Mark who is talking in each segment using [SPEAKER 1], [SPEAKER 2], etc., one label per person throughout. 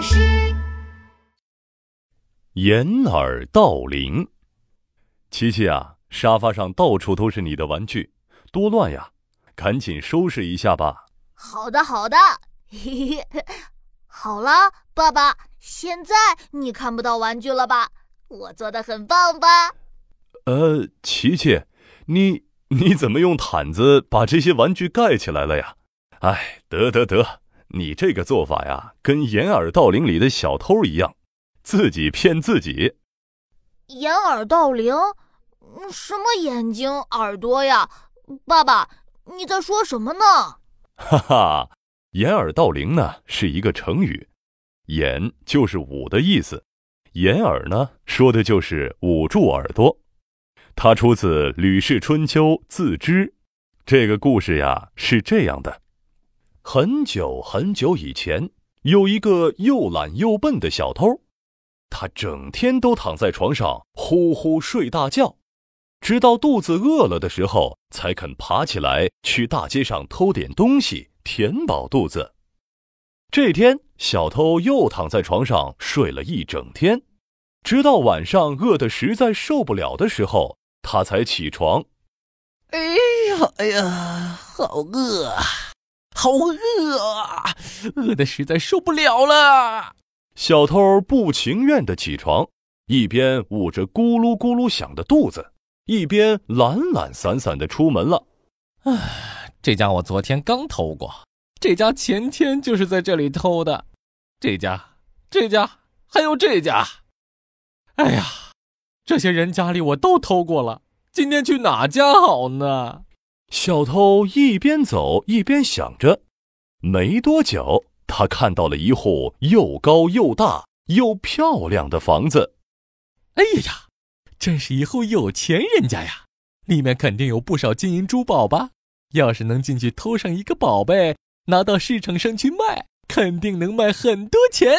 [SPEAKER 1] 巴士。掩耳盗铃，琪琪啊，沙发上到处都是你的玩具，多乱呀！赶紧收拾一下吧。
[SPEAKER 2] 好的，好的。嘿嘿，好了，爸爸，现在你看不到玩具了吧？我做的很棒吧？
[SPEAKER 1] 呃，琪琪，你你怎么用毯子把这些玩具盖起来了呀？哎，得得得，你这个做法呀，跟掩耳盗铃里的小偷一样，自己骗自己。
[SPEAKER 2] 掩耳盗铃？什么眼睛耳朵呀？爸爸，你在说什么呢？
[SPEAKER 1] 哈哈，掩耳盗铃呢是一个成语，掩就是捂的意思，掩耳呢说的就是捂住耳朵。它出自《吕氏春秋·自知》，这个故事呀是这样的。很久很久以前，有一个又懒又笨的小偷，他整天都躺在床上呼呼睡大觉，直到肚子饿了的时候，才肯爬起来去大街上偷点东西填饱肚子。这天，小偷又躺在床上睡了一整天，直到晚上饿得实在受不了的时候，他才起床。
[SPEAKER 3] 哎呀，哎呀，好饿啊！好饿啊！饿的实在受不了了。
[SPEAKER 1] 小偷不情愿的起床，一边捂着咕噜咕噜响的肚子，一边懒懒散散的出门了。
[SPEAKER 3] 唉，这家我昨天刚偷过，这家前天就是在这里偷的，这家、这家还有这家。哎呀，这些人家里我都偷过了，今天去哪家好呢？
[SPEAKER 1] 小偷一边走一边想着，没多久，他看到了一户又高又大又漂亮的房子。
[SPEAKER 3] 哎呀呀，真是一户有钱人家呀！里面肯定有不少金银珠宝吧？要是能进去偷上一个宝贝，拿到市场上去卖，肯定能卖很多钱，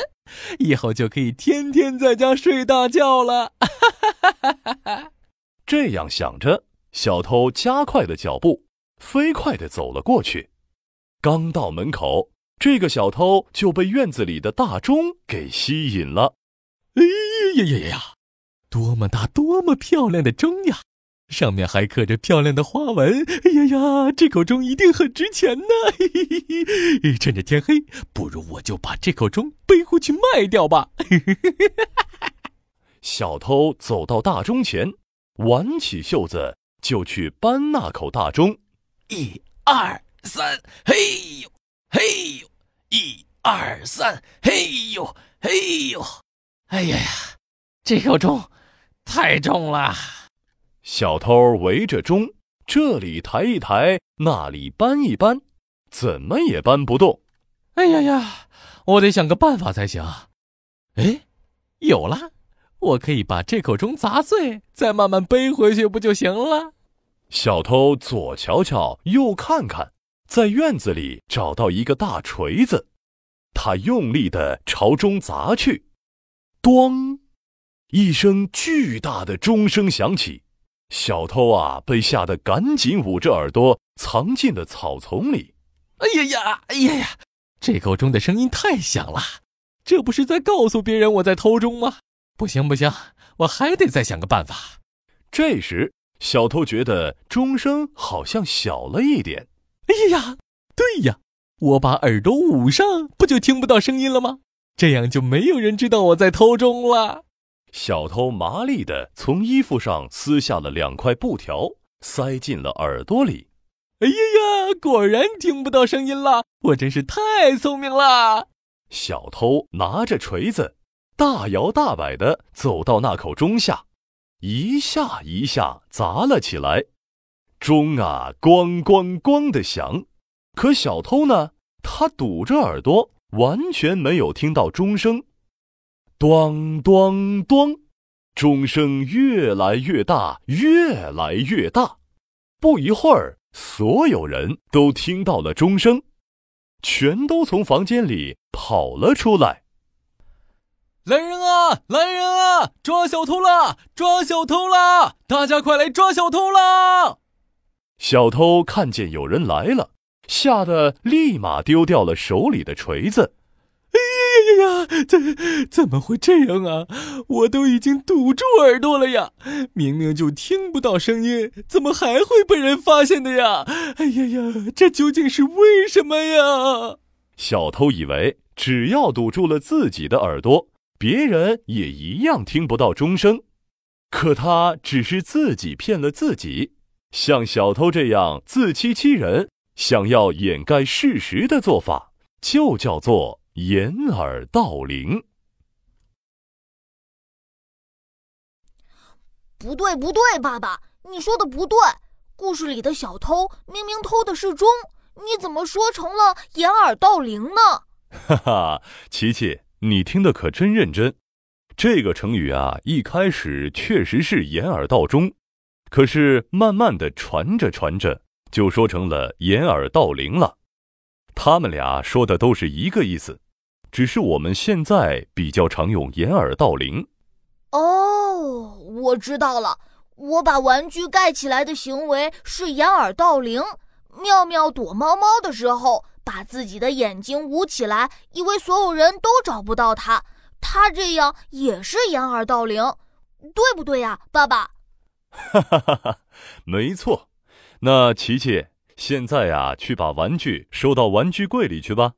[SPEAKER 3] 以后就可以天天在家睡大觉了。
[SPEAKER 1] 这样想着。小偷加快了脚步，飞快地走了过去。刚到门口，这个小偷就被院子里的大钟给吸引了。
[SPEAKER 3] 哎呀呀呀呀！多么大、多么漂亮的钟呀！上面还刻着漂亮的花纹。哎呀呀，这口钟一定很值钱呢！嘿嘿嘿，趁着天黑，不如我就把这口钟背回去卖掉吧。
[SPEAKER 1] 小偷走到大钟前，挽起袖子。就去搬那口大钟，
[SPEAKER 3] 一二三，嘿呦，嘿呦，一二三，嘿呦，嘿呦，哎呀呀，这口钟太重了。
[SPEAKER 1] 小偷围着钟，这里抬一抬，那里搬一搬，怎么也搬不动。
[SPEAKER 3] 哎呀呀，我得想个办法才行。哎，有了。我可以把这口钟砸碎，再慢慢背回去，不就行了？
[SPEAKER 1] 小偷左瞧瞧，右看看，在院子里找到一个大锤子，他用力的朝钟砸去，咣！一声巨大的钟声响起，小偷啊，被吓得赶紧捂着耳朵，藏进了草丛里。
[SPEAKER 3] 哎呀呀，哎呀呀！这口钟的声音太响了，这不是在告诉别人我在偷钟吗？不行不行，我还得再想个办法。
[SPEAKER 1] 这时，小偷觉得钟声好像小了一点。
[SPEAKER 3] 哎呀呀，对呀，我把耳朵捂上，不就听不到声音了吗？这样就没有人知道我在偷钟了。
[SPEAKER 1] 小偷麻利的从衣服上撕下了两块布条，塞进了耳朵里。
[SPEAKER 3] 哎呀呀，果然听不到声音了！我真是太聪明了。
[SPEAKER 1] 小偷拿着锤子。大摇大摆地走到那口钟下，一下一下砸了起来。钟啊，咣咣咣的响。可小偷呢？他堵着耳朵，完全没有听到钟声。咚咚咚，钟声越来越大，越来越大。不一会儿，所有人都听到了钟声，全都从房间里跑了出来。
[SPEAKER 3] 来人啊！来人啊！抓小偷啦！抓小偷啦！大家快来抓小偷啦！
[SPEAKER 1] 小偷看见有人来了，吓得立马丢掉了手里的锤子。
[SPEAKER 3] 哎呀呀呀，怎怎么会这样啊？我都已经堵住耳朵了呀，明明就听不到声音，怎么还会被人发现的呀？哎呀呀，这究竟是为什么呀？
[SPEAKER 1] 小偷以为只要堵住了自己的耳朵，别人也一样听不到钟声。可他只是自己骗了自己，像小偷这样自欺欺人，想要掩盖事实的做法，就叫做掩耳盗铃。
[SPEAKER 2] 不对，不对，爸爸，你说的不对。故事里的小偷明明偷的是钟，你怎么说成了掩耳盗铃呢？
[SPEAKER 1] 哈哈，琪琪，你听的可真认真。这个成语啊，一开始确实是掩耳盗钟，可是慢慢的传着传着，就说成了掩耳盗铃了。他们俩说的都是一个意思，只是我们现在比较常用掩耳盗铃。
[SPEAKER 2] 哦，我知道了，我把玩具盖起来的行为是掩耳盗铃。妙妙躲猫猫的时候，把自己的眼睛捂起来，以为所有人都找不到他。他这样也是掩耳盗铃，对不对呀，爸爸？
[SPEAKER 1] 哈哈哈哈没错。那琪琪，现在呀，去把玩具收到玩具柜里去吧。